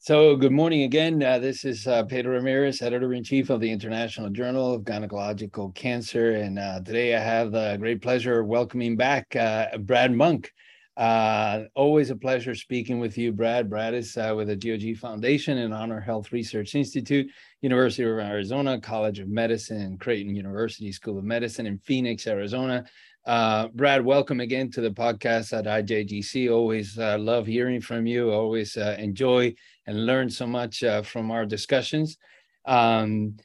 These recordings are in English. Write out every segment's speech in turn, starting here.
So, good morning again. Uh, this is uh, Pedro Ramirez, editor in chief of the International Journal of Gynecological Cancer. And uh, today I have the great pleasure of welcoming back uh, Brad Monk. Uh, always a pleasure speaking with you, Brad. Brad is uh, with the GOG Foundation and Honor Health Research Institute, University of Arizona, College of Medicine, Creighton University School of Medicine in Phoenix, Arizona. Uh, Brad, welcome again to the podcast at IJGC. Always uh, love hearing from you. Always uh, enjoy and learn so much uh, from our discussions. Um,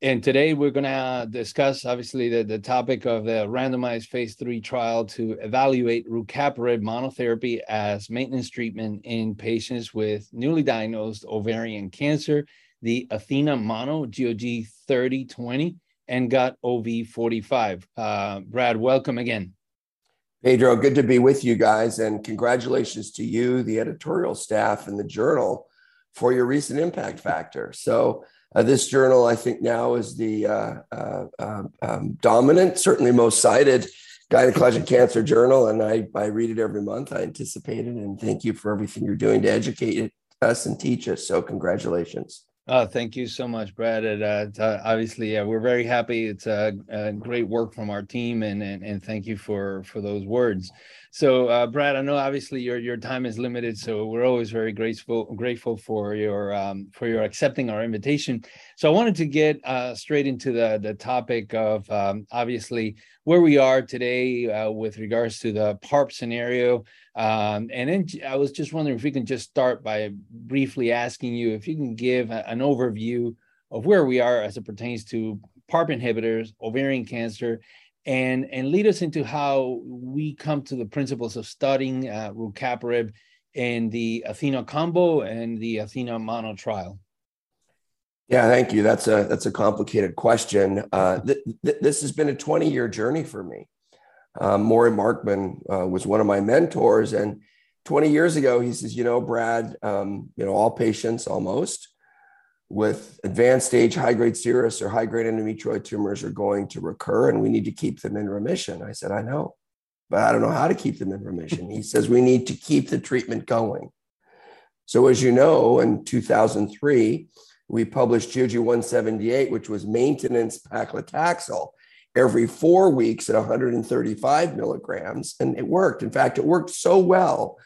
and today we're going to discuss, obviously, the, the topic of the randomized phase three trial to evaluate rucaparib monotherapy as maintenance treatment in patients with newly diagnosed ovarian cancer, the Athena Mono GOG 3020 and got OV45. Uh, Brad, welcome again. Pedro, good to be with you guys, and congratulations to you, the editorial staff, and the journal for your recent impact factor. So, uh, this journal, I think, now is the uh, uh, um, um dominant, certainly most cited gynecologic cancer journal, and I, I read it every month. I anticipate it, and thank you for everything you're doing to educate us and teach us. So, congratulations. Oh, thank you so much, Brad. And, uh, uh, obviously, yeah, we're very happy. It's a, a, great work from our team, and, and and thank you for for those words. So, uh, Brad, I know obviously your your time is limited, so we're always very grateful grateful for your um, for your accepting our invitation. So, I wanted to get uh, straight into the the topic of um, obviously where we are today uh, with regards to the PARP scenario. Um, and then I was just wondering if we can just start by briefly asking you if you can give a, an overview of where we are as it pertains to PARP inhibitors, ovarian cancer, and and lead us into how we come to the principles of studying uh, rucaparib in the Athena combo and the Athena mono trial. Yeah, thank you. That's a that's a complicated question. Uh, th- th- this has been a 20 year journey for me. Um, Maury Markman uh, was one of my mentors, and 20 years ago, he says, "You know, Brad, um, you know, all patients almost with advanced stage high grade serous or high grade endometrioid tumors are going to recur, and we need to keep them in remission." I said, "I know, but I don't know how to keep them in remission." he says, "We need to keep the treatment going." So, as you know, in 2003 we published GOG 178, which was maintenance paclitaxel every four weeks at 135 milligrams. And it worked. In fact, it worked so well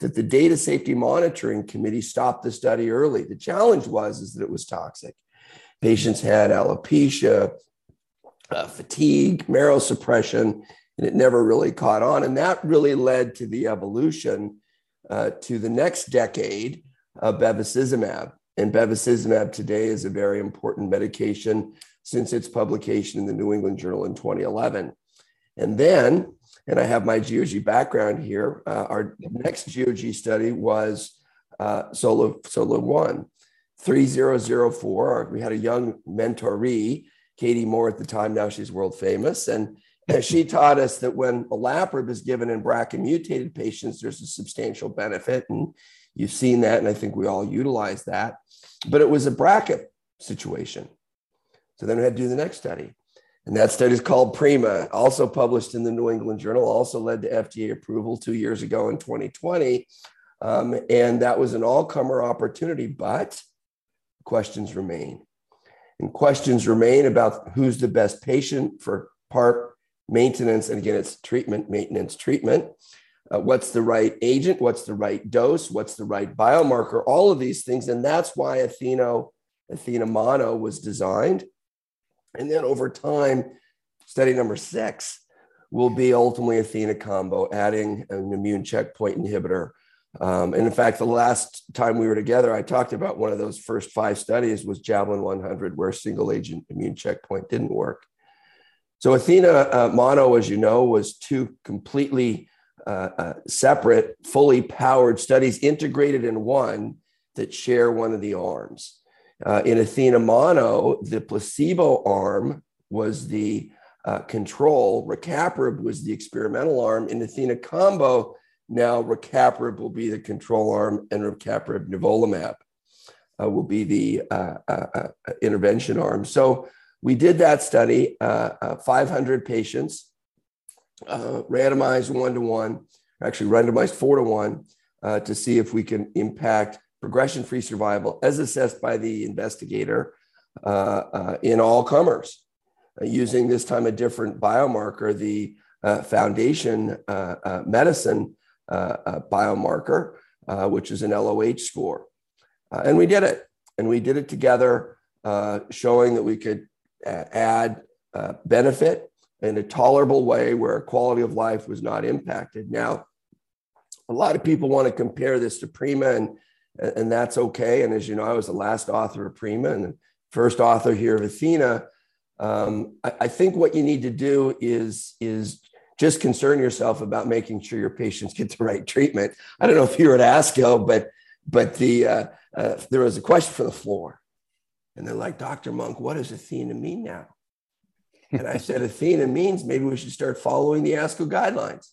that the data safety monitoring committee stopped the study early. The challenge was is that it was toxic. Patients had alopecia, uh, fatigue, marrow suppression, and it never really caught on. And that really led to the evolution uh, to the next decade of bevacizumab. And bevacizumab today is a very important medication since its publication in the New England Journal in 2011. And then, and I have my GOG background here, uh, our next GOG study was uh, Solo, Solo 1, 3004. We had a young mentoree, Katie Moore at the time, now she's world famous. And she taught us that when olaparib is given in BRCA mutated patients, there's a substantial benefit. And you've seen that, and I think we all utilize that. But it was a BRCA situation. So then we had to do the next study. And that study is called PRIMA, also published in the New England Journal, also led to FDA approval two years ago in 2020. Um, and that was an all comer opportunity, but questions remain. And questions remain about who's the best patient for PARP maintenance. And again, it's treatment, maintenance, treatment. Uh, what's the right agent? What's the right dose? What's the right biomarker? All of these things. And that's why Athena, Athena Mono was designed. And then over time, study number six will be ultimately Athena combo, adding an immune checkpoint inhibitor. Um, and in fact, the last time we were together, I talked about one of those first five studies was Javelin 100, where single agent immune checkpoint didn't work. So Athena uh, mono, as you know, was two completely uh, uh, separate, fully powered studies integrated in one that share one of the arms. Uh, in Athena Mono, the placebo arm was the uh, control, rucaparib was the experimental arm. In Athena Combo, now rucaparib will be the control arm and rucaparib nivolumab uh, will be the uh, uh, uh, intervention arm. So we did that study, 500 patients, randomized one to one, actually randomized four to one, to see if we can impact progression free survival as assessed by the investigator uh, uh, in all comers uh, using this time a different biomarker, the uh, foundation uh, medicine biomarker, which is an LOH score. and we did it. And we did it together, showing that we could add benefit in a tolerable way where quality of life was not impacted. Now, a lot of people want to compare this to Prima, and, and that's okay. And as you know, I was the last author of Prima and first author here of Athena. Um, I, I, think what you need to do is, is just concern yourself about making sure your patients get the right treatment. I don't know if you were at ASCO, but but the uh, uh, there was a question for the floor, and they're like, Dr. Monk, what does Athena mean now? And I said, Athena means maybe we should start following the ASCO guidelines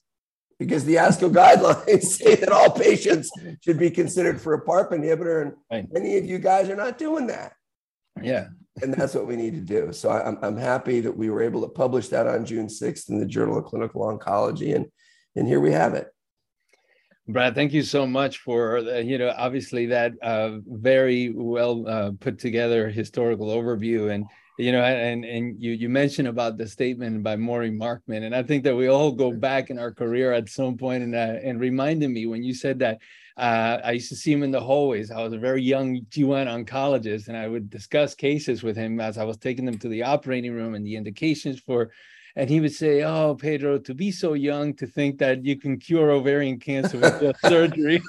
because the ASCO guidelines say that all patients should be considered for a PARP inhibitor. And right. many of you guys are not doing that. Yeah. and that's what we need to do. So I'm, I'm happy that we were able to publish that on June 6th in the Journal of Clinical Oncology. And, and here we have it. Brad, thank you so much for uh, you know obviously that uh, very well uh, put together historical overview and you know and and you you mentioned about the statement by Maury Markman and I think that we all go back in our career at some point and uh, and reminded me when you said that uh, I used to see him in the hallways. I was a very young GYN oncologist and I would discuss cases with him as I was taking them to the operating room and the indications for and he would say, "Oh, Pedro, to be so young to think that you can cure ovarian cancer with just surgery."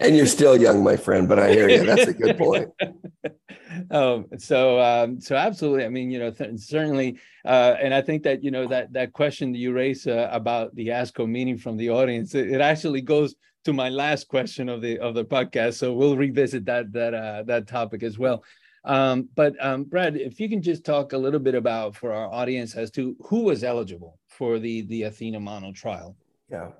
and you're still young, my friend, but I hear you. That's a good point. um, so, um, so absolutely. I mean, you know, th- certainly, uh, and I think that you know that that question that you raised uh, about the ASCO meeting from the audience, it, it, actually goes to my last question of the of the podcast. So we'll revisit that that uh, that topic as well. Um, but um, Brad, if you can just talk a little bit about for our audience as to who was eligible for the the Athena Mono trial. Yeah.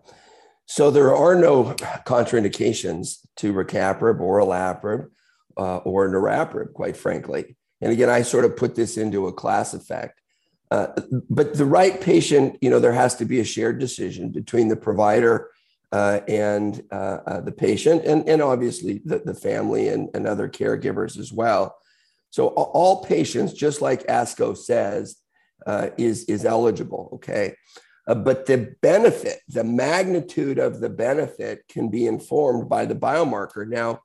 So there are no contraindications to rucaparib or olaparib uh, or niraparib, quite frankly. And again, I sort of put this into a class effect. Uh, but the right patient, you know, there has to be a shared decision between the provider uh, and uh, uh, the patient, and, and obviously the, the family and, and other caregivers as well. So all patients, just like ASCO says, uh, is, is eligible. Okay. Uh, but the benefit, the magnitude of the benefit can be informed by the biomarker. Now,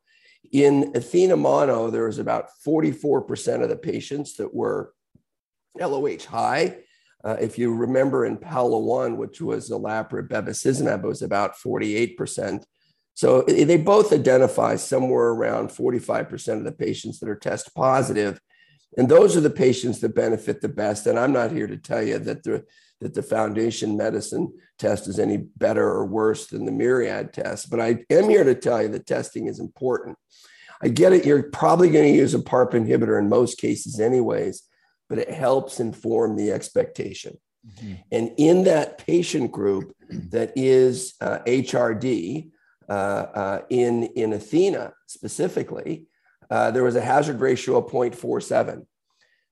in Athena mono, there was about 44% of the patients that were LOH high. Uh, if you remember in PAOLA 1, which was olaparib bevacizumab, it was about 48%. So they both identify somewhere around 45% of the patients that are test positive. And those are the patients that benefit the best. And I'm not here to tell you that the that the foundation medicine test is any better or worse than the myriad test, but I am here to tell you that testing is important. I get it, you're probably going to use a PARP inhibitor in most cases, anyways, but it helps inform the expectation. Mm-hmm. And in that patient group that is uh, HRD, in, in Athena specifically, uh, there was a hazard ratio of 0.47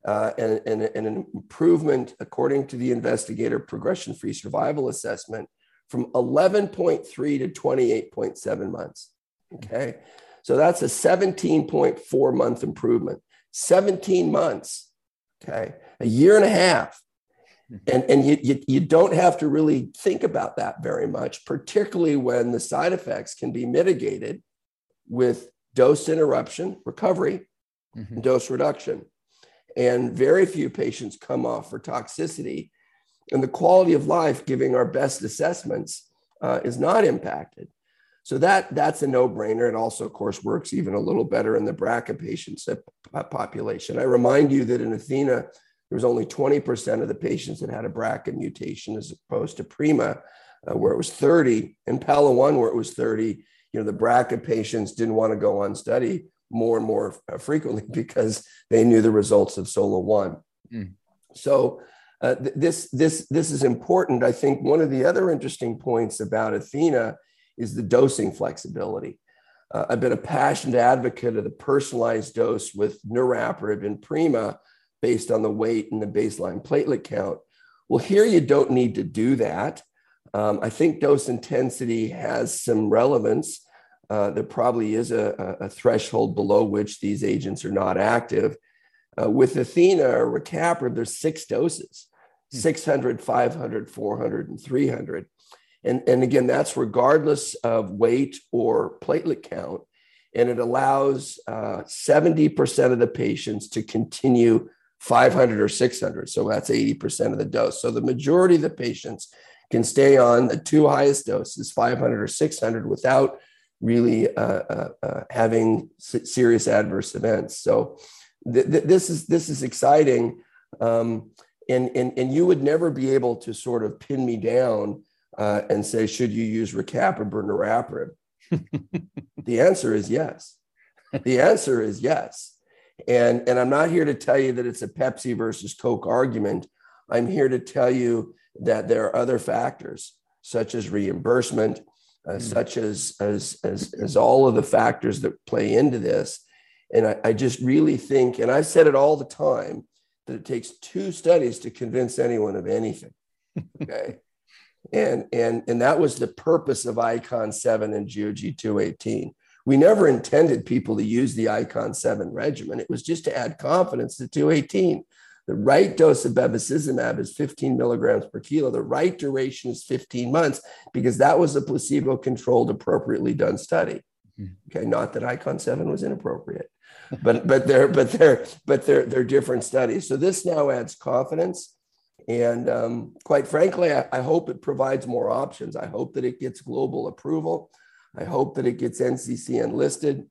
uh, and, and, and, an improvement, according to the investigator progression free survival assessment, from 11.3 to 28.7 months. Okay. So that's a 17.4 month improvement. 17 months. Okay. A year and a half. And, and you, you, you don't have to really think about that very much, particularly when the side effects can be mitigated with dose interruption, recovery, mm-hmm. dose reduction and very few patients come off for toxicity. And the quality of life, giving our best assessments, uh, is not impacted. So that that's a no-brainer. It also, of course, works even a little better in the BRCA patients population. I remind you that in Athena, there was only 20% of the patients that had a BRCA mutation, as opposed to Prima, uh, where it was 30, and PAOLA 1, where it was 30. You know, the BRCA patients didn't want to go on study more and more uh, frequently because they knew the results of SOLO one. Mm. So uh, th- this this this is important. I think one of the other interesting points about Athena is the dosing flexibility. Uh, I've been a passionate advocate of the personalized dose with niraparib and Prima based on the weight and the baseline platelet count. Well, here you don't need to do that. Um, I think dose intensity has some relevance uh, there probably is a, a, threshold below which these agents are not active. Uh, with Athena or Rucaparib, there's six doses, hmm. 600, 500, 400, and 300. And, and again, that's regardless of weight or platelet count. And it allows uh, 70% of the patients to continue 500 or 600. So that's 80% of the dose. So the majority of the patients can stay on the two highest doses, 500 or 600, without really uh, uh, uh, having serious adverse events. So th- th- this is this is exciting, um, and, and and you would never be able to sort of pin me down uh, and say should you use Rucaparib or Niraparib. the answer is yes. The answer is yes. And, and I'm not here to tell you that it's a Pepsi versus Coke argument. I'm here to tell you that there are other factors, such as reimbursement, uh, mm. such as, as, as, as all of the factors that play into this. And I, I just really think, and I've said it all the time, that it takes two studies to convince anyone of anything. Okay. and, and, and that was the purpose of ICON 7 and GOG 218. We never intended people to use the ICON 7 regimen. It was just to add confidence to 218. The right dose of bevacizumab is 15 milligrams per kilo. The right duration is 15 months because that was a placebo controlled, appropriately done study. Mm-hmm. Okay, not that ICON 7 was inappropriate, but but they're but they're but they're they're different studies. So this now adds confidence. And um, quite frankly, I, I hope it provides more options. I hope that it gets global approval. I hope that it gets NCCN listed.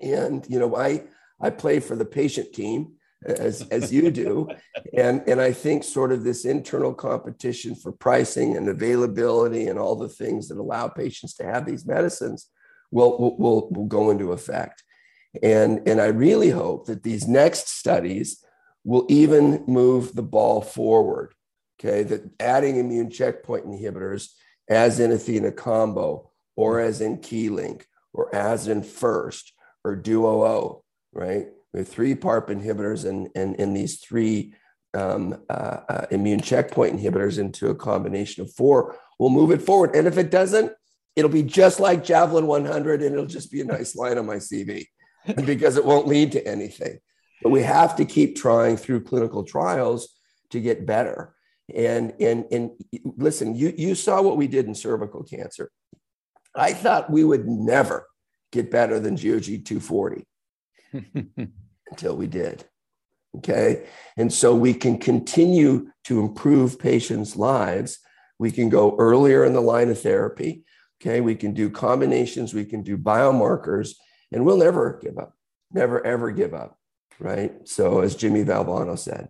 And you know, I I play for the patient team as, as you do. And, and I think sort of this internal competition for pricing and availability and all the things that allow patients to have these medicines will, will, will go into effect. And, and I really hope that these next studies will even move the ball forward. Okay, that adding immune checkpoint inhibitors, as in Athena combo, or as in KEYLYNK, or as in First, or Duo, right? with three PARP inhibitors and, and, and these three um, uh, uh, immune checkpoint inhibitors into a combination of four, we'll move it forward. And if it doesn't, it'll be just like Javelin 100 and it'll just be a nice line on my CV because it won't lead to anything. But we have to keep trying through clinical trials to get better. And, and, and listen, you, you saw what we did in cervical cancer. I thought we would never get better than GOG 240. until we did. Okay. And so we can continue to improve patients' lives. We can go earlier in the line of therapy. Okay. We can do combinations, we can do biomarkers, and we'll never give up, never, ever give up. Right. So, as Jimmy Valvano said,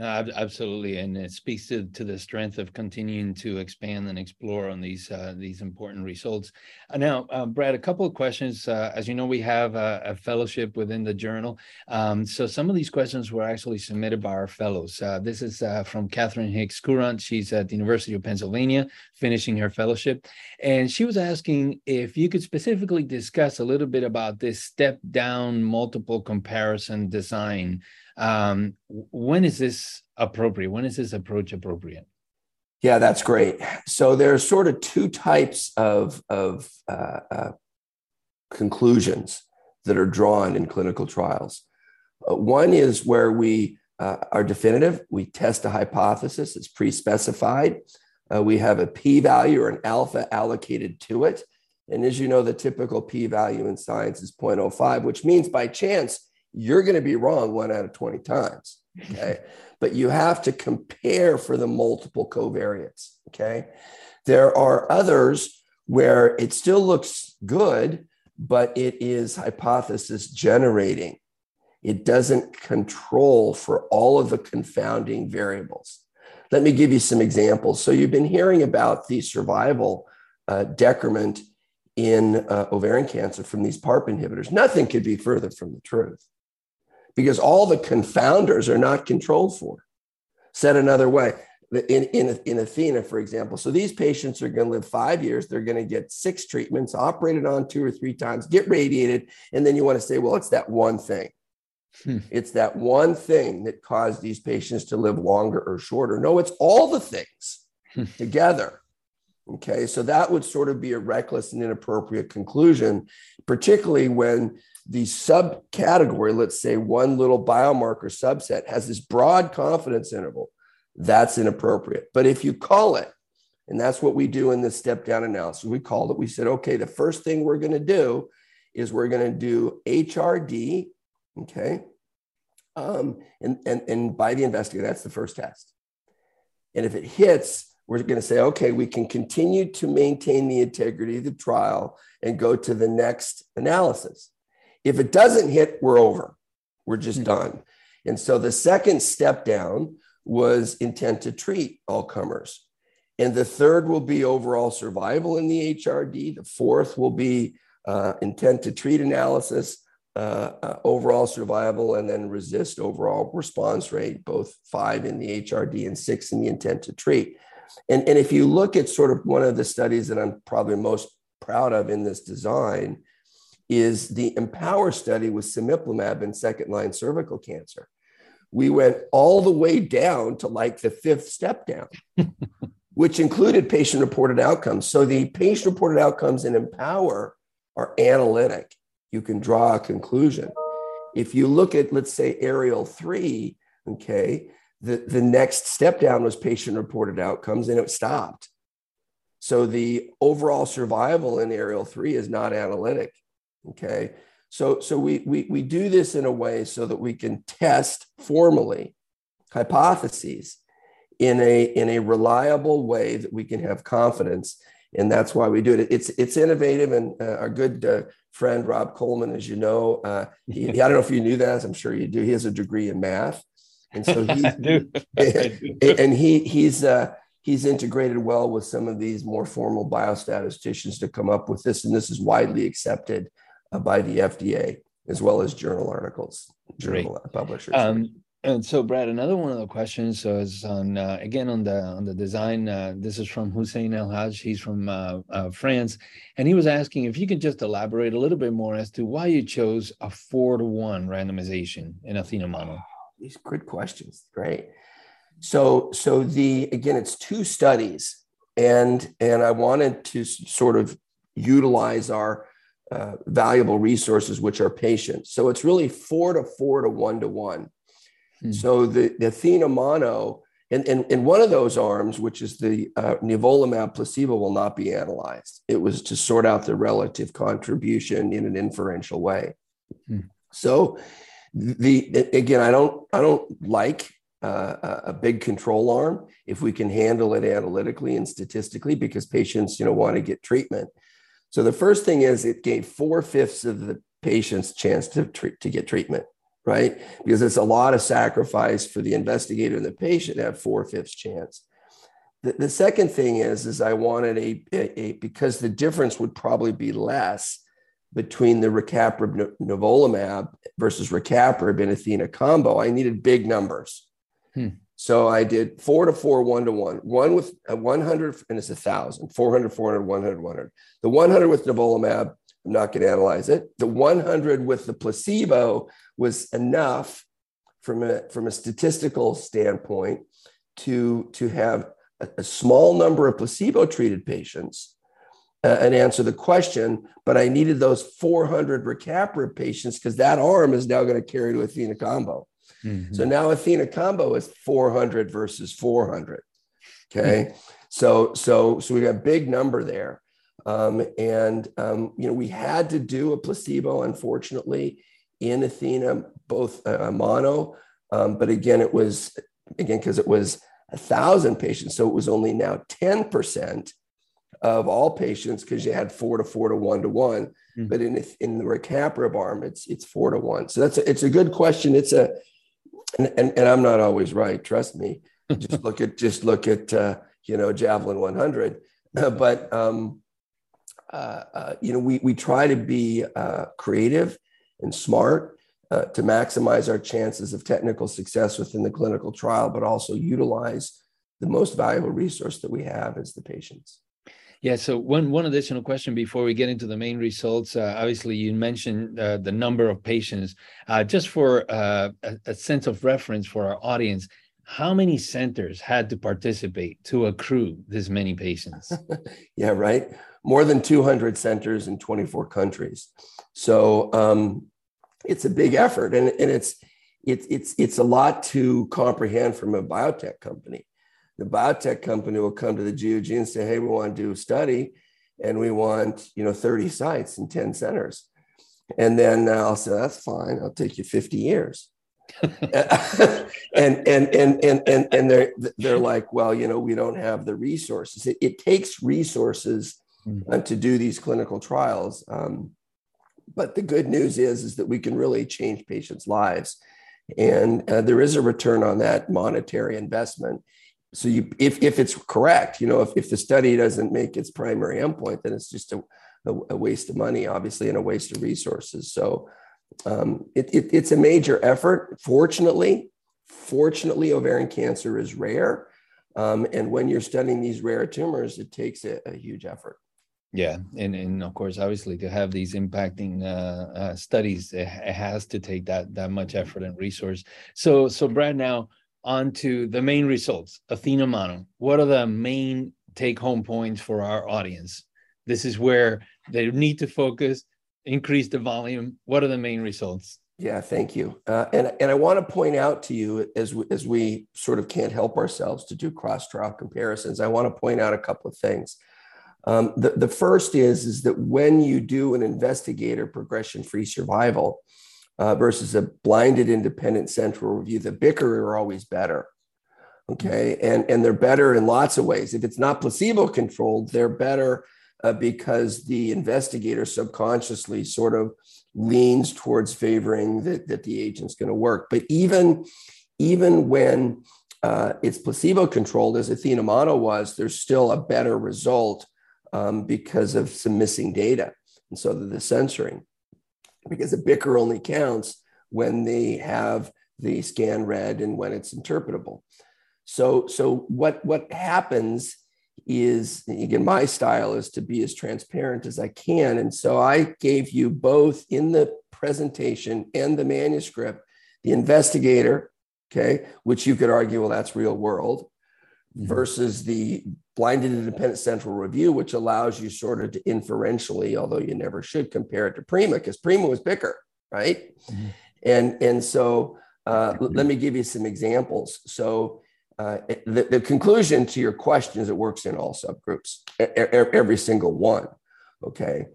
uh, absolutely, and it speaks to, to the strength of continuing to expand and explore on these uh, these important results. Uh, now, uh, Brad, a couple of questions. Uh, as you know, we have a, a fellowship within the journal, um, so some of these questions were actually submitted by our fellows. Uh, this is from Catherine Hicks Courant. She's at the University of Pennsylvania, finishing her fellowship, and she was asking if you could specifically discuss a little bit about this step down multiple comparison design um, when is this appropriate? When is this approach appropriate? Yeah, that's great. So there's sort of two types of, of uh, uh, conclusions that are drawn in clinical trials. Uh, one is where we uh, are definitive. We test a hypothesis. It's pre-specified. Uh, we have a p-value or an alpha allocated to it. And as you know, the typical p-value in science is 0.05, which means by chance you're going to be wrong one out of 20 times. Okay. but you have to compare for the multiple covariates. Okay. There are others where it still looks good, but it is hypothesis generating. It doesn't control for all of the confounding variables. Let me give you some examples. So, you've been hearing about the survival uh, decrement in uh, ovarian cancer from these PARP inhibitors. Nothing could be further from the truth because all the confounders are not controlled for. Said another way, in, in, in Athena, for example, so these patients are going to live five years. They're going to get six treatments, operated on two or three times, get radiated. And then you want to say, well, it's that one thing. Hmm. It's that one thing that caused these patients to live longer or shorter. No, it's all the things hmm. together. Okay, so that would sort of be a reckless and inappropriate conclusion, particularly when the subcategory, let's say one little biomarker subset, has this broad confidence interval. That's inappropriate. But if you call it, and that's what we do in this step down analysis, we called it, we said, okay, the first thing we're going to do is we're going to do HRD, okay, um, and, and, and by the investigator, that's the first test. And if it hits, we're going to say, okay, we can continue to maintain the integrity of the trial and go to the next analysis. If it doesn't hit, we're over. We're just mm-hmm. done. And so the second step down was intent to treat all comers. And the third will be overall survival in the HRD. The fourth will be uh, intent to treat analysis, uh, uh, overall survival, and then RECIST overall response rate, both five in the HRD and six in the intent to treat. And, and if you look at sort of one of the studies that I'm probably most proud of in this design is the Empower study with cemiplimab in second line cervical cancer. We went all the way down to like the fifth step down, which included patient reported outcomes. So the patient reported outcomes in Empower are analytic. You can draw a conclusion. If you look at, let's say, Ariel 3, okay, the, the next step down was patient reported outcomes and it stopped. So the overall survival in Ariel 3 is not analytic. Okay. So, so we, we, we do this in a way so that we can test formally hypotheses in a, in a reliable way that we can have confidence. And that's why we do it. It's, it's innovative. And uh, our good uh, friend, Rob Coleman, as you know, uh, he, I don't know if you knew that, I'm sure you do. He has a degree in math. And so he, and he he's uh, he's integrated well with some of these more formal biostatisticians to come up with this, and this is widely accepted uh, by the FDA as well as journal articles, journal Great. publishers. Um, and so, Brad, another one of the questions is on uh, again on the on the design. Uh, this is from Hussein El Haj. He's from uh, uh, France, and he was asking if you could just elaborate a little bit more as to why you chose a four to one randomization in Athena Mono these good questions. Great. So, so the again, it's two studies, and and I wanted to sort of utilize our uh, valuable resources, which are patients. So it's really four to four to one to one. Hmm. So the, the Athena mono, and, and, and one of those arms, which is the uh, nivolumab placebo, will not be analyzed. It was to sort out the relative contribution in an inferential way. Hmm. So the again i don't i don't like uh, a big control arm if we can handle it analytically and statistically because patients you know want to get treatment. So the first thing is it gave four-fifths of the patients chance to treat to get treatment right? Because it's a lot of sacrifice for the investigator and the patient to have four-fifths chance. The, the second thing is is i wanted a, a, a because the difference would probably be less between the rucaparib nivolumab versus rucaparib in Athena combo, I needed big numbers. Hmm. So I did four to four, one to one, one with a 100, and it's a thousand, 400, 400, 100, 100. The 100 with nivolumab, I'm not going to analyze it. The 100 with the placebo was enough from a, from a statistical standpoint to, to have a, a small number of placebo treated patients uh, and answer the question. But I needed those 400 rucaparib patients because that arm is now going to carry to Athena combo. Mm-hmm. So now Athena combo is 400 versus 400. Okay. Mm-hmm. So, so, so we got a big number there. Um, and, um, you know, we had to do a placebo, unfortunately, in Athena, both uh, mono. Um, but again, it was, again, because it was a thousand patients. So it was only now 10% of all patients because you had four to four to one to one. Mm-hmm. But in in the rucaparib arm, it's it's four to one. So that's a, it's a good question. It's a and, and, and I'm not always right. Trust me. just look at just look at uh, you know javelin 100. but um, uh, uh, you know we we try to be uh, creative and smart uh, to maximize our chances of technical success within the clinical trial, but also utilize the most valuable resource that we have as the patients. Yeah. So one one additional question before we get into the main results. Uh, obviously, you mentioned uh, the number of patients. Uh, just for uh, a, a, sense of reference for our audience, how many centers had to participate to accrue this many patients? yeah, right. More than 200 centers in 24 countries. So um, it's a big effort, and, and it's it's it's it's a lot to comprehend from a biotech company. The biotech company will come to the GOG and say, "Hey, we want to do a study, and we want you know 30 sites and 10 centers." And then I'll say, "That's fine. I'll take you 50 years." and, and and and and and they're they're like, well, you know, we don't have the resources. It, it takes resources mm-hmm. uh, to do these clinical trials. Um, but the good news is is that we can really change patients' lives, and uh, there is a return on that monetary investment. So you, if if it's correct, you know, if if the study doesn't make its primary endpoint, then it's just a, a, a waste of money, obviously, and a waste of resources. So um, it, it, it's a major effort. Fortunately, fortunately, ovarian cancer is rare. Um, and when you're studying these rare tumors, it takes a, a, huge effort. Yeah, and and of course, obviously, to have these impacting uh, uh, studies, it, it, has to take that that much effort and resource. So, so Brad, now on to the main results. Athena Mono. What are the main take home points for our audience? This is where they need to focus increase the volume? What are the main results? Yeah, thank you. Uh, and, and I want to point out to you as we, as we sort of can't help ourselves to do cross trial comparisons, I want to point out a couple of things. Um, the, the first is, is that when you do an investigator progression free survival uh, versus a blinded independent central review, the BICR are always better. Okay. And, and they're better in lots of ways. If it's not placebo controlled, they're better uh, because the investigator subconsciously sort of leans towards favoring that, that the agent's going to work. But even, even when uh, it's placebo controlled, as Athena Mono was, there's still a better result um, because of some missing data. And so the censoring, because the BICR only counts when they have the scan read and when it's interpretable. So, so what, what happens is again my style is to be as transparent as i can and so i gave you both in the presentation and the manuscript the investigator okay which you could argue well that's real world mm-hmm. versus the blinded independent central review which allows you sort of to inferentially although you never should compare it to prima because prima was BICR right mm-hmm. and and so uh, let me give you some examples so uh, the, the, conclusion to your question is it works in all subgroups, every single one. Okay.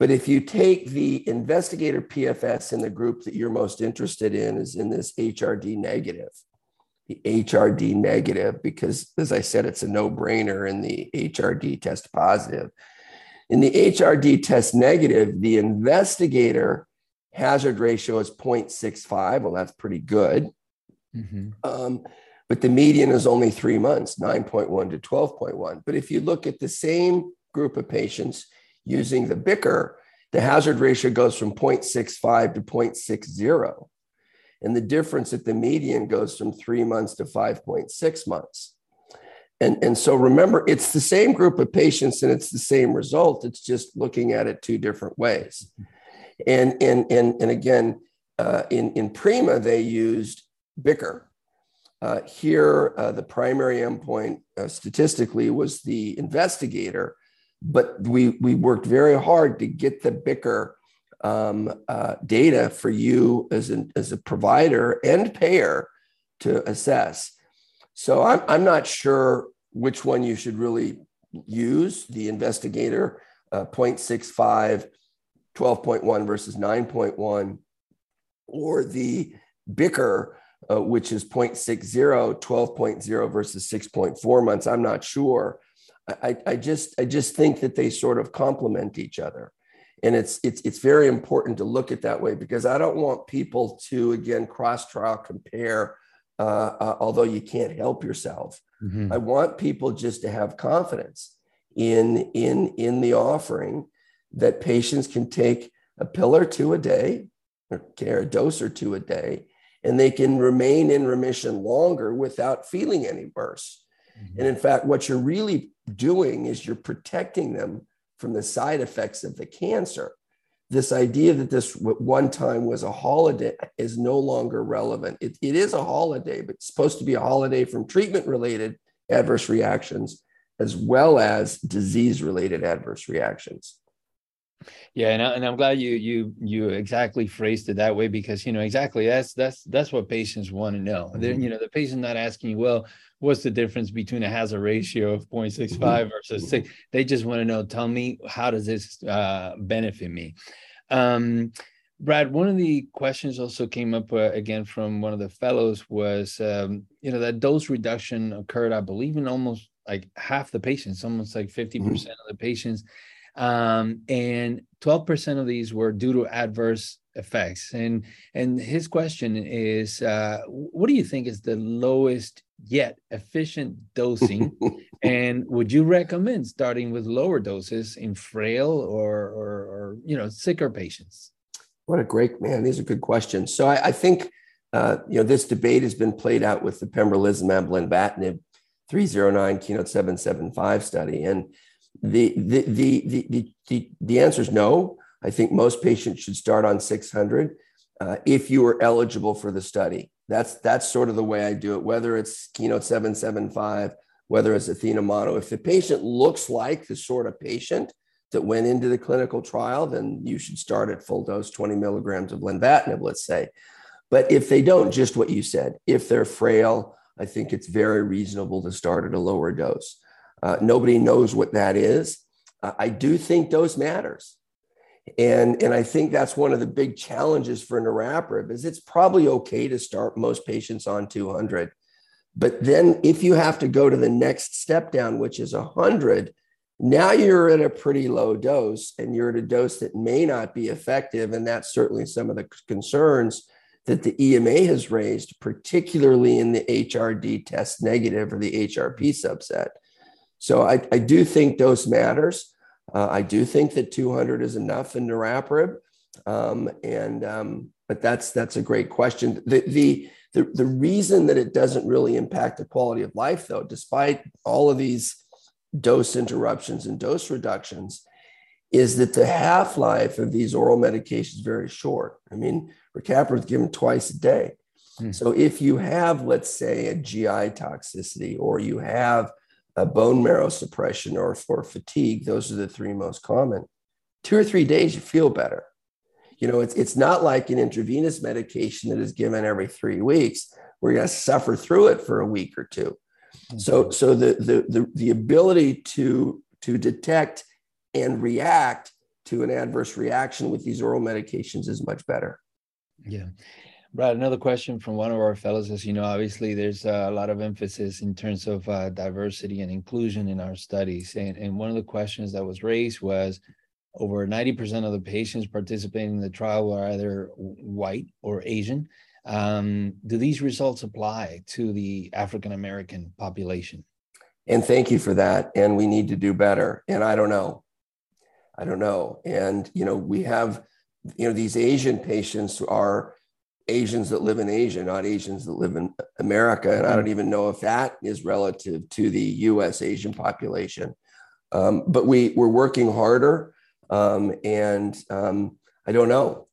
But if you take the investigator PFS in the group that you're most interested in, is in this HRD negative, the HRD negative, because as I said, it's a no brainer in the HRD test positive. In the HRD test negative, the investigator hazard ratio is 0.65. Well, that's pretty good. Mm-hmm. Um, but the median is only three months, 9.1 to 12.1. But if you look at the same group of patients using the BICR, the hazard ratio goes from 0.65 to 0.60. And the difference at the median goes from three months to 5.6 months. And, and so remember, it's the same group of patients and it's the same result. It's just looking at it two different ways. And, and, and, and again, uh, in, in Prima, they used BICR. uh, here, uh, the primary endpoint uh, statistically was the investigator, but we, we worked very hard to get the BICR um, uh, data for you as, an, as a provider and payer to assess. So I'm, I'm not sure which one you should really use the investigator uh, 0.65, 12.1 versus 9.1, or the BICR uh, which is 0.60, 12.0 versus 6.4 months. I'm not sure. I, I just I just think that they sort of complement each other. And it's it's it's very important to look at that way because I don't want people to again cross trial compare uh, uh, although you can't help yourself. Mm-hmm. I want people just to have confidence in in in the offering that patients can take a pill or two a day, or a dose or two a day, and they can remain in remission longer without feeling any worse. Mm-hmm. And in fact, what you're really doing is you're protecting them from the side effects of the cancer this idea that this one time was a holiday is no longer relevant. It, it is a holiday, but it's supposed to be a holiday from treatment related adverse reactions as well as disease related adverse reactions. Yeah, and, I, and I'm glad you you you exactly phrased it that way because you know exactly that's that's that's what patients want to know. Mm-hmm. They're, you know, the patient not asking you, well, what's the difference between a hazard ratio of 0.65 mm-hmm. versus six? They just want to know, tell me, how does this uh, benefit me? Um, Brad, one of the questions also came up uh, again from one of the fellows was, um, you know, that dose reduction occurred, I believe, in almost like half the patients, almost like 50% mm-hmm. of the patients. Um, and 12% of these were due to adverse effects. And and his question is, uh, what do you think is the lowest yet efficient dosing? and would you recommend starting with lower doses in frail or or, or you know sicker patients? What a great man! These are good questions. So I, I think uh, you know this debate has been played out with the pembrolizumab lenvatinib 309 keynote 775 study, and the the the the the, the answer is no. I think most patients should start on 600 uh, if you are eligible for the study. That's that's sort of the way I do it. Whether it's Keynote 775, whether it's Athena Mono, if the patient looks like the sort of patient that went into the clinical trial, then you should start at full dose, 20 milligrams of lenvatinib, let's say. But if they don't, just what you said, if they're frail, I think it's very reasonable to start at a lower dose. Uh, nobody knows what that is. Uh, I do think dose matters. And, and I think that's one of the big challenges for niraparib is it's probably okay to start most patients on 200. But then if you have to go to the next step down, which is 100, now you're at a pretty low dose and you're at a dose that may not be effective. And that's certainly some of the concerns that the EMA has raised, particularly in the HRD test negative or the HRP subset. So I, I do think dose matters. Uh, I do think that 200 is enough in niraparib. Um, and um, but that's that's a great question. The, the the the reason that it doesn't really impact the quality of life, though, despite all of these dose interruptions and dose reductions, is that the half life of these oral medications is very short. I mean, rucaparib is given twice a day. Hmm. So if you have, let's say, a GI toxicity or you have a bone marrow suppression or for fatigue, those are the three most common. Two or three days, you feel better. You know, it's, it's not like an intravenous medication that is given every three weeks where you have to suffer through it for a week or 2 mm-hmm. So, so the, the, the, the ability to, to detect and react to an adverse reaction with these oral medications is much better. Yeah. Brad, another question from one of our fellows is, you know, obviously there's a lot of emphasis in terms of uh, diversity and inclusion in our studies. And, and one of the questions that was raised was over 90% of the patients participating in the trial were either white or Asian. Um, do these results apply to the African American population? And thank you for that. And we need to do better. And I don't know. I don't know. And, you know, we have, you know, these Asian patients are Asians that live in Asia, not Asians that live in America. And I don't mm-hmm. even know if that is relative to the US Asian population. Um, but we, we're working harder. Um, and um, I don't know.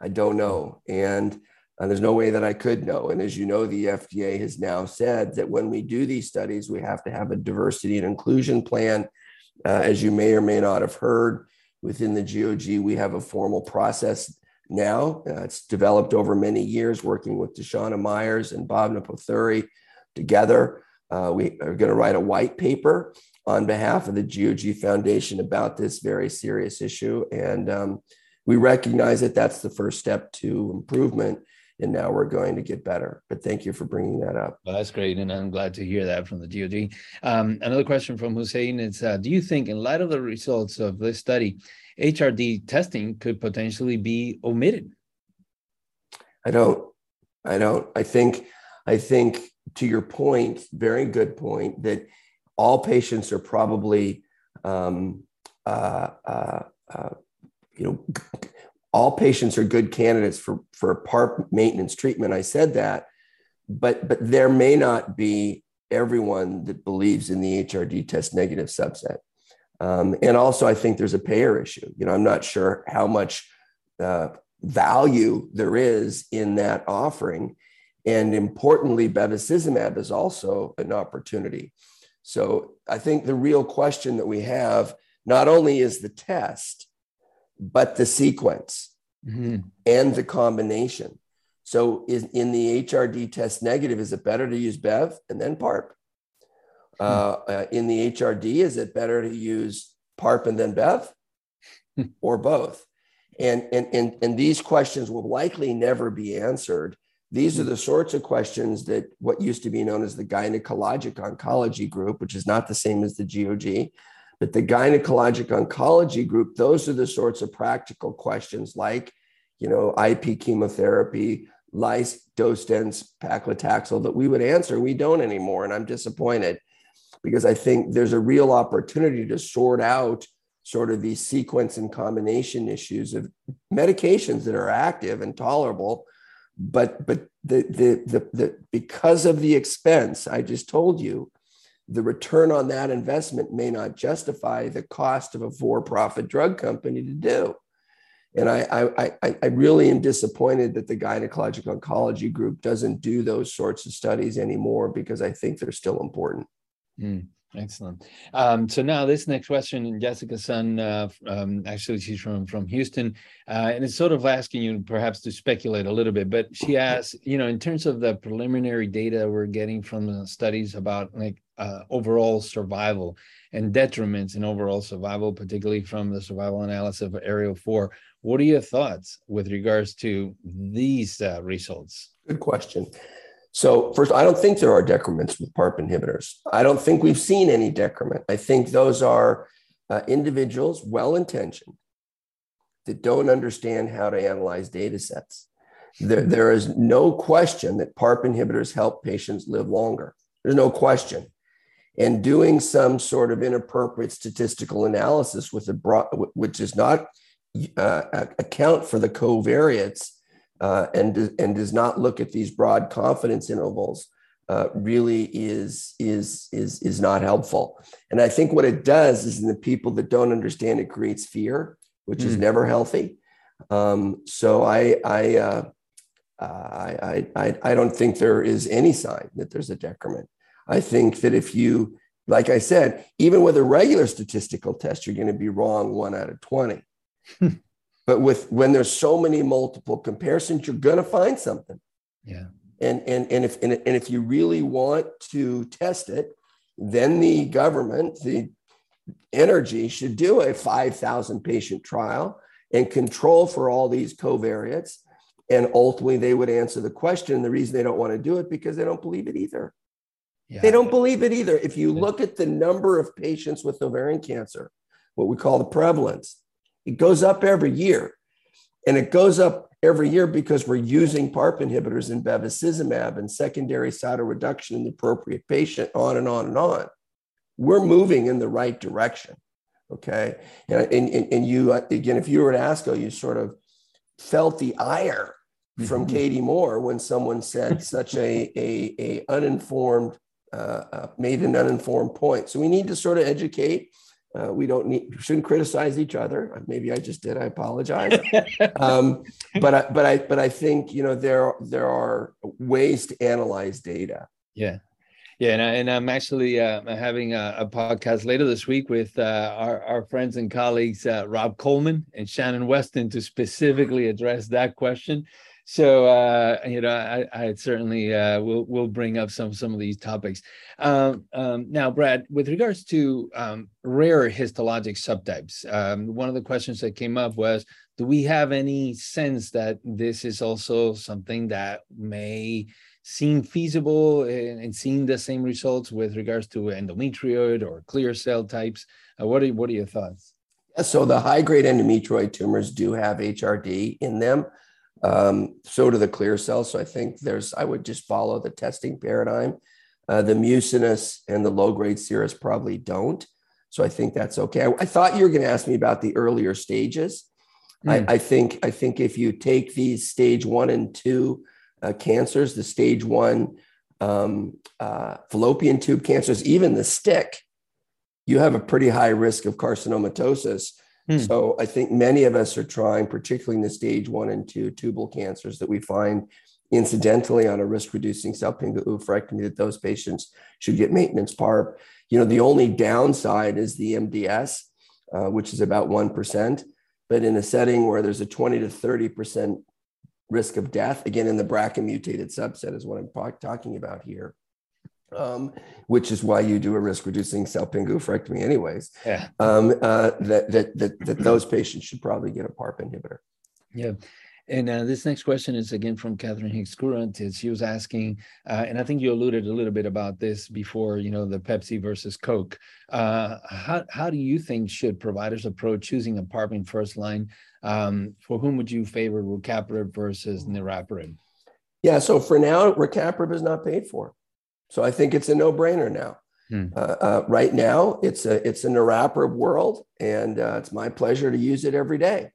I don't know. And uh, there's no way that I could know. And as you know, the FDA has now said that when we do these studies, we have to have a diversity and inclusion plan. Uh, as you may or may not have heard, within the GOG, we have a formal process now. Uh, it's developed over many years, working with DeShawna Myers and Bob Pothuri together. Uh, we are going to write a white paper on behalf of the GOG Foundation about this very serious issue. And um, we recognize that that's the first step to improvement. And now we're going to get better. But thank you for bringing that up. Well, that's great. And I'm glad to hear that from the GOG. Um, another question from Hussein is uh, Do you think, in light of the results of this study, HRD testing could potentially be omitted? I don't. I don't. I think. I think to your point, very good point that all patients are probably, um, uh, uh, uh, you know, all patients are good candidates for for PARP maintenance treatment. I said that, but but there may not be everyone that believes in the HRD test negative subset. Um, and also, I think there's a payer issue. You know, I'm not sure how much uh, value there is in that offering. And importantly, bevacizumab is also an opportunity. So I think the real question that we have not only is the test, but the sequence mm-hmm. and the combination. So is in the HRD test negative, is it better to use Bev and then PARP? Hmm. Uh, uh, in the HRD, is it better to use PARP and then Bev hmm. or both? And, and, and, and these questions will likely never be answered. These are hmm. the sorts of questions that what used to be known as the gynecologic oncology group, which is not the same as the GOG, but the gynecologic oncology group, those are the sorts of practical questions like, you know, IP chemotherapy, lice, dose-dense, paclitaxel that we would answer. We don't anymore. And I'm disappointed because I think there's a real opportunity to sort out sort of these sequence and combination issues of medications that are active and tolerable. But but the the the, the because of the expense, I just told you, the return on that investment may not justify the cost of a for-profit drug company to do. And I, I, I, really am disappointed that the gynecologic oncology group doesn't do those sorts of studies anymore because I think they're still important. Mm. Excellent. Um, so now this next question, Jessica Sun, uh, um, actually she's from from Houston, uh, and it's sort of asking you perhaps to speculate a little bit. But she asks, you know, in terms of the preliminary data we're getting from the studies about like uh, overall survival and detriments in overall survival, particularly from the survival analysis of ARIEL four. What are your thoughts with regards to these uh, results? Good question. So, first, I don't think there are decrements with PARP inhibitors. I don't think we've seen any decrement. I think those are uh, individuals, well intentioned, that don't understand how to analyze data sets. There, there is no question that PARP inhibitors help patients live longer. There's no question. And doing some sort of inappropriate statistical analysis with a broad, which does not uh, account for the covariates uh, and, and does not look at these broad confidence intervals uh, really is, is, is, is not helpful. And I think what it does is in the people that don't understand, it creates fear, which mm. is never healthy. Um, so I, I, uh, I, I, I don't think there is any sign that there's a decrement. I think that if you, like I said, even with a regular statistical test, you're going to be wrong one out of 20. Hmm. But with when there's so many multiple comparisons, you're going to find something. Yeah. And and and if and, and if you really want to test it, then the government, the energy should do a 5,000 patient trial and control for all these covariates. And ultimately, they would answer the question. The reason they don't want to do it because they don't believe it either. Yeah. They don't believe it either. If you look at the number of patients with ovarian cancer, what we call the prevalence, it goes up every year. And it goes up every year because we're using PARP inhibitors and bevacizumab and secondary cytoreduction in the appropriate patient, on and on and on. We're moving in the right direction. Okay. And, and, and you, again, if you were at ASCO, you sort of felt the ire from mm-hmm. Katie Moore when someone said such a, a, a uninformed, uh, uh, made an uninformed point. So we need to sort of educate uh, we don't need shouldn't criticize each other. Maybe I just did. I apologize. um, but I, but I but I think you know there there are ways to analyze data. Yeah, yeah, and, I, and I'm actually uh, having a, a, podcast later this week with uh, our our friends and colleagues uh, Rob Coleman and Shannon Westin to specifically address that question. So uh, you know, I, I certainly uh, will will bring up some some of these topics. Um, um, now, Brad, with regards to um, rare histologic subtypes, um, one of the questions that came up was, do we have any sense that this is also something that may seem feasible and, seeing the same results with regards to endometrioid or clear cell types? Uh, what are what are your thoughts? So the high grade endometrioid tumors do have HRD in them. Um, so do the clear cells. So I think there's, I would just follow the testing paradigm. Uh, the mucinous and the low grade serous probably don't. So I think that's okay. I, I thought you were going to ask me about the earlier stages. Mm. I, hmm. I, think I think if you take these stage one and two uh, cancers, the stage one um, uh, fallopian tube cancers, even the STIC, you have a pretty high risk of carcinomatosis. Hmm. So I think many of us are trying, particularly in the stage one and two tubal cancers that we find incidentally on a risk reducing salpingo oophorectomy that those patients should get maintenance PARP. You know, the only downside is the MDS, uh, which is about 1%. But in a setting where there's a 20 to 30% risk of death, again, in the BRCA mutated subset is what I'm talking about here. Um, which is why you do a risk reducing salpingo-oophorectomy anyways. Yeah. Um, uh, that, that, that, that those patients should probably get a PARP inhibitor. Yeah. And uh, this next question is again from Catherine Hicks Courant. She was asking, uh, and I think you alluded a little bit about this before, you know, the Pepsi versus Coke. Uh, how, how do you think should providers approach choosing a PARP in first line? Um, for whom would you favor rucaparib versus niraparib? Yeah, so for now, rucaparib is not paid for. So I think it's a no brainer now. Hmm. Uh, uh, right now, it's a it's a niraparib world, and uh, it's my pleasure to use it every day.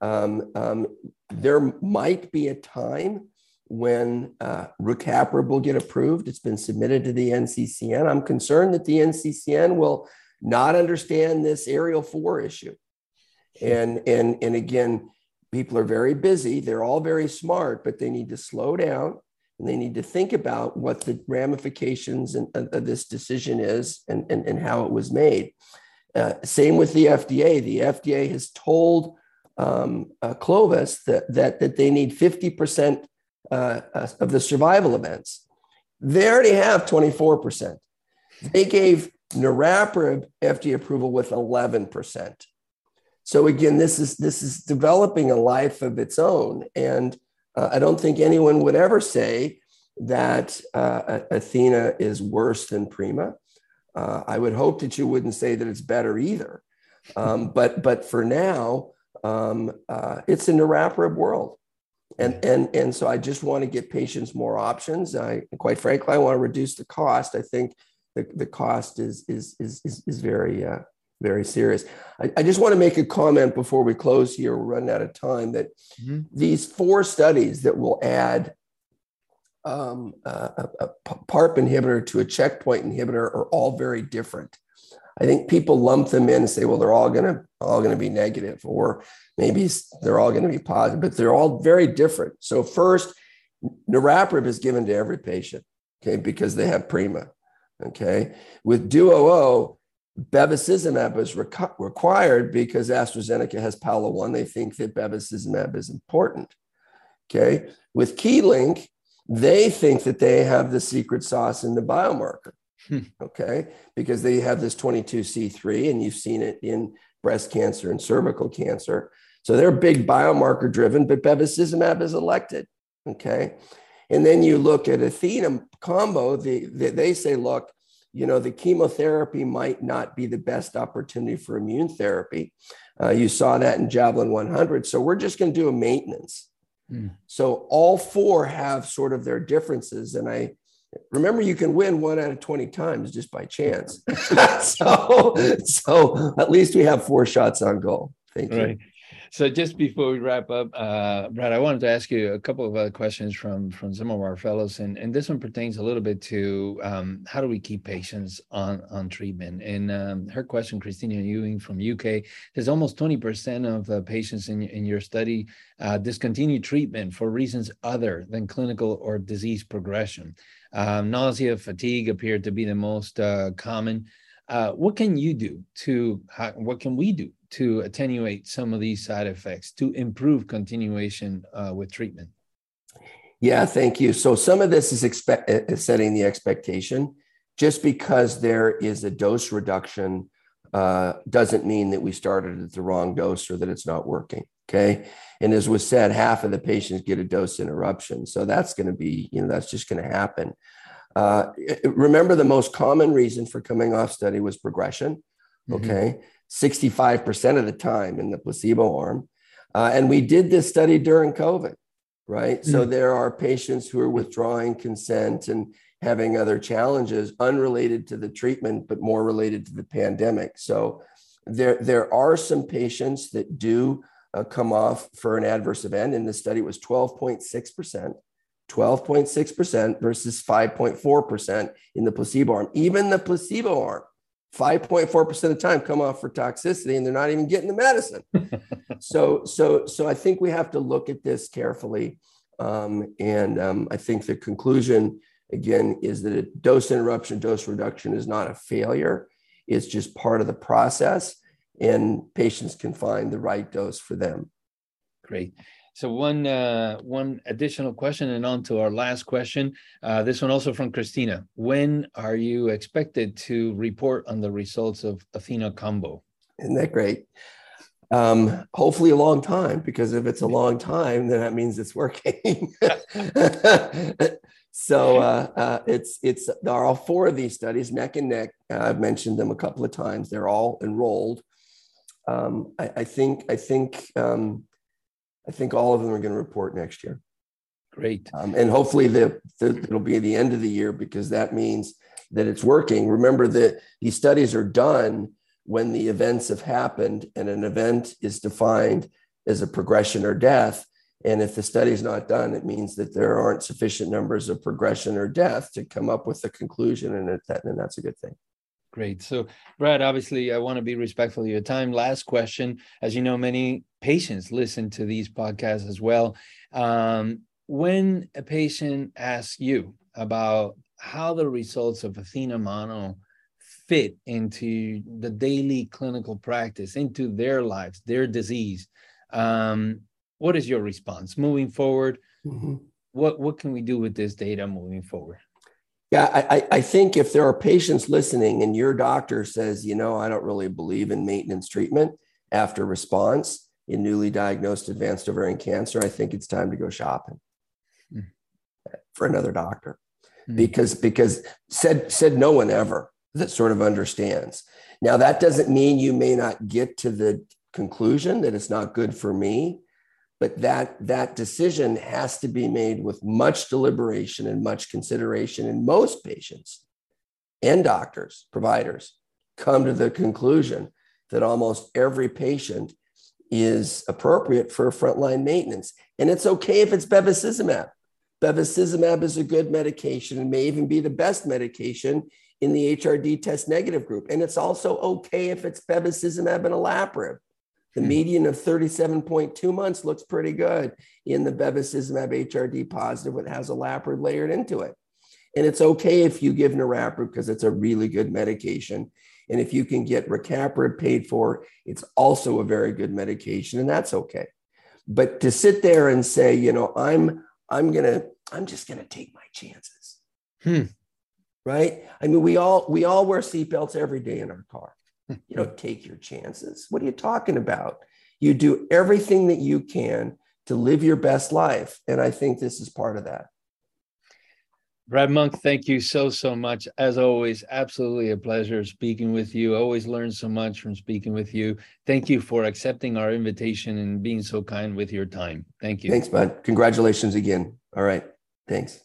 Um, um, there might be a time when uh, will get approved. It's been submitted to the NCCN. I'm concerned that the NCCN will not understand this ARIEL four issue. And, and, and again, people are very busy. They're all very smart, but they need to slow down and they need to think about what the ramifications of, of this decision is and, and, and how it was made. Uh, same with the FDA. The FDA has told um, uh, Clovis that, that, that they need 50% uh, uh, of the survival events. They already have 24%. They gave niraparib FDA approval with 11%. So again, this is this is developing a life of its own, and uh, I don't think anyone would ever say that uh, Athena is worse than Prima. Uh, I would hope that you wouldn't say that it's better either. Um, but but for now, um, uh, it's a niraparib world. And, and, and so I just want to get patients more options. I, quite frankly, I want to reduce the cost. I think the, the cost is, is, is, is, is very, uh, very serious. I, I, just want to make a comment before we close here. We're running out of time that mm-hmm. these four studies that will add um, a, a, PARP inhibitor to a checkpoint inhibitor are all very different. I think people lump them in and say, well, they're all going to all going to be negative, or maybe they're all going to be positive, but they're all very different. So first, niraparib is given to every patient, okay, because they have prima. Okay, with Duo bevacizumab is reco- required because AstraZeneca has PAOLA one. They think that bevacizumab is important. Okay, with KEYLYNK, they think that they have the secret sauce in the biomarker. Hmm. Okay. Because they have this 22C3, and you've seen it in breast cancer and cervical cancer. So they're big biomarker driven, but bevacizumab is elected. Okay. And then you look at Athena combo, the, the, they say, look, you know, the chemotherapy might not be the best opportunity for immune therapy. Uh, you saw that in Javelin 100. So we're just going to do a maintenance. Mm. So all four have sort of their differences. And I, remember you can win one out of 20 times just by chance so so at least we have four shots on goal thank you right. So just before we wrap up uh, brad i wanted to ask you a couple of other questions from from some of our fellows and and this one pertains a little bit to um, how do we keep patients on on treatment and um, her question christina ewing from uk says almost 20% of the patients in, in your study uh, discontinue treatment for reasons other than clinical or disease progression um, nausea, fatigue appear to be the most uh, common. Uh, what can you do to, how, what can we do to attenuate some of these side effects to improve continuation uh, with treatment? Yeah, thank you. So some of this is expect, uh, setting the expectation. Just because there is a dose reduction uh, doesn't mean that we started at the wrong dose or that it's not working. Okay. And as was said, half of the patients get a dose interruption. So that's going to be, you know, that's just going to happen. Uh, remember, the most common reason for coming off study was progression. Mm-hmm. Okay. Mm-hmm. 65% of the time in the placebo arm. Uh, and we did this study during COVID, right? Mm-hmm. So there are patients who are withdrawing consent and having other challenges unrelated to the treatment, but more related to the pandemic. So there, there are some patients that do uh, come off for an adverse event. And the study was 12.6%, 12.6% versus 5.4% in the placebo arm. Even the placebo arm 5.4% of the time come off for toxicity and they're not even getting the medicine. so, so, so I think we have to look at this carefully. Um, and um, I think the conclusion, again, is that a dose interruption, dose reduction is not a failure. It's just part of the process, and patients can find the right dose for them. Great. So one uh, one additional question, and on to our last question. Uh, this one also from Christina. When are you expected to report on the results of Athena combo? Isn't that great? Um, hopefully, a long time, because if it's a long time, then that means it's working. so uh, uh, it's it's there are all four of these studies, neck and neck. I've mentioned them a couple of times. They're all enrolled. Um, I, I, think I think um, I think all of them are going to report next year. Great. Um, and hopefully the, the, it'll be the end of the year because that means that it's working. Remember that these studies are done when the events have happened and an event is defined as a progression or death. And if the study is not done, it means that there aren't sufficient numbers of progression or death to come up with a conclusion, and, it, and that's a good thing. Great. So, Brad, obviously, I want to be respectful of your time. Last question. As you know, many patients listen to these podcasts as well. Um, when a patient asks you about how the results of Athena Mono fit into the daily clinical practice, into their lives, their disease, um, what is your response moving forward? Mm-hmm. What what can we do with this data moving forward? Yeah, I, I think if there are patients listening and your doctor says, you know, I don't really believe in maintenance treatment after response in newly diagnosed advanced ovarian cancer, I think it's time to go shopping mm. for another doctor. Mm. Because because said said no one ever that sort of understands. Now that doesn't mean you may not get to the conclusion that it's not good for me, but that that decision has to be made with much deliberation and much consideration and most patients and doctors providers come to the conclusion that almost every patient is appropriate for frontline maintenance and it's okay if it's bevacizumab bevacizumab is a good medication and may even be the best medication in the hrd test negative group and it's also okay if it's bevacizumab and olaparib the hmm. median of 37.2 months looks pretty good in the bevacizumab HRD positive with has a olaparib layered into it. And it's okay if you give niraparib because it's a really good medication. And if you can get rucaparib paid for, it's also a very good medication, and that's okay. But to sit there and say, you know, I'm I'm gonna I'm just gonna take my chances. Hmm. Right? I mean, we all we all wear seatbelts every day in our car you know, take your chances. What are you talking about? You do everything that you can to live your best life. And I think this is part of that. Brad Monk, thank you so, so much. As always, absolutely a pleasure speaking with you. Always learn so much from speaking with you. Thank you for accepting our invitation and being so kind with your time. Thank you. Thanks, bud. Congratulations again. All right. Thanks.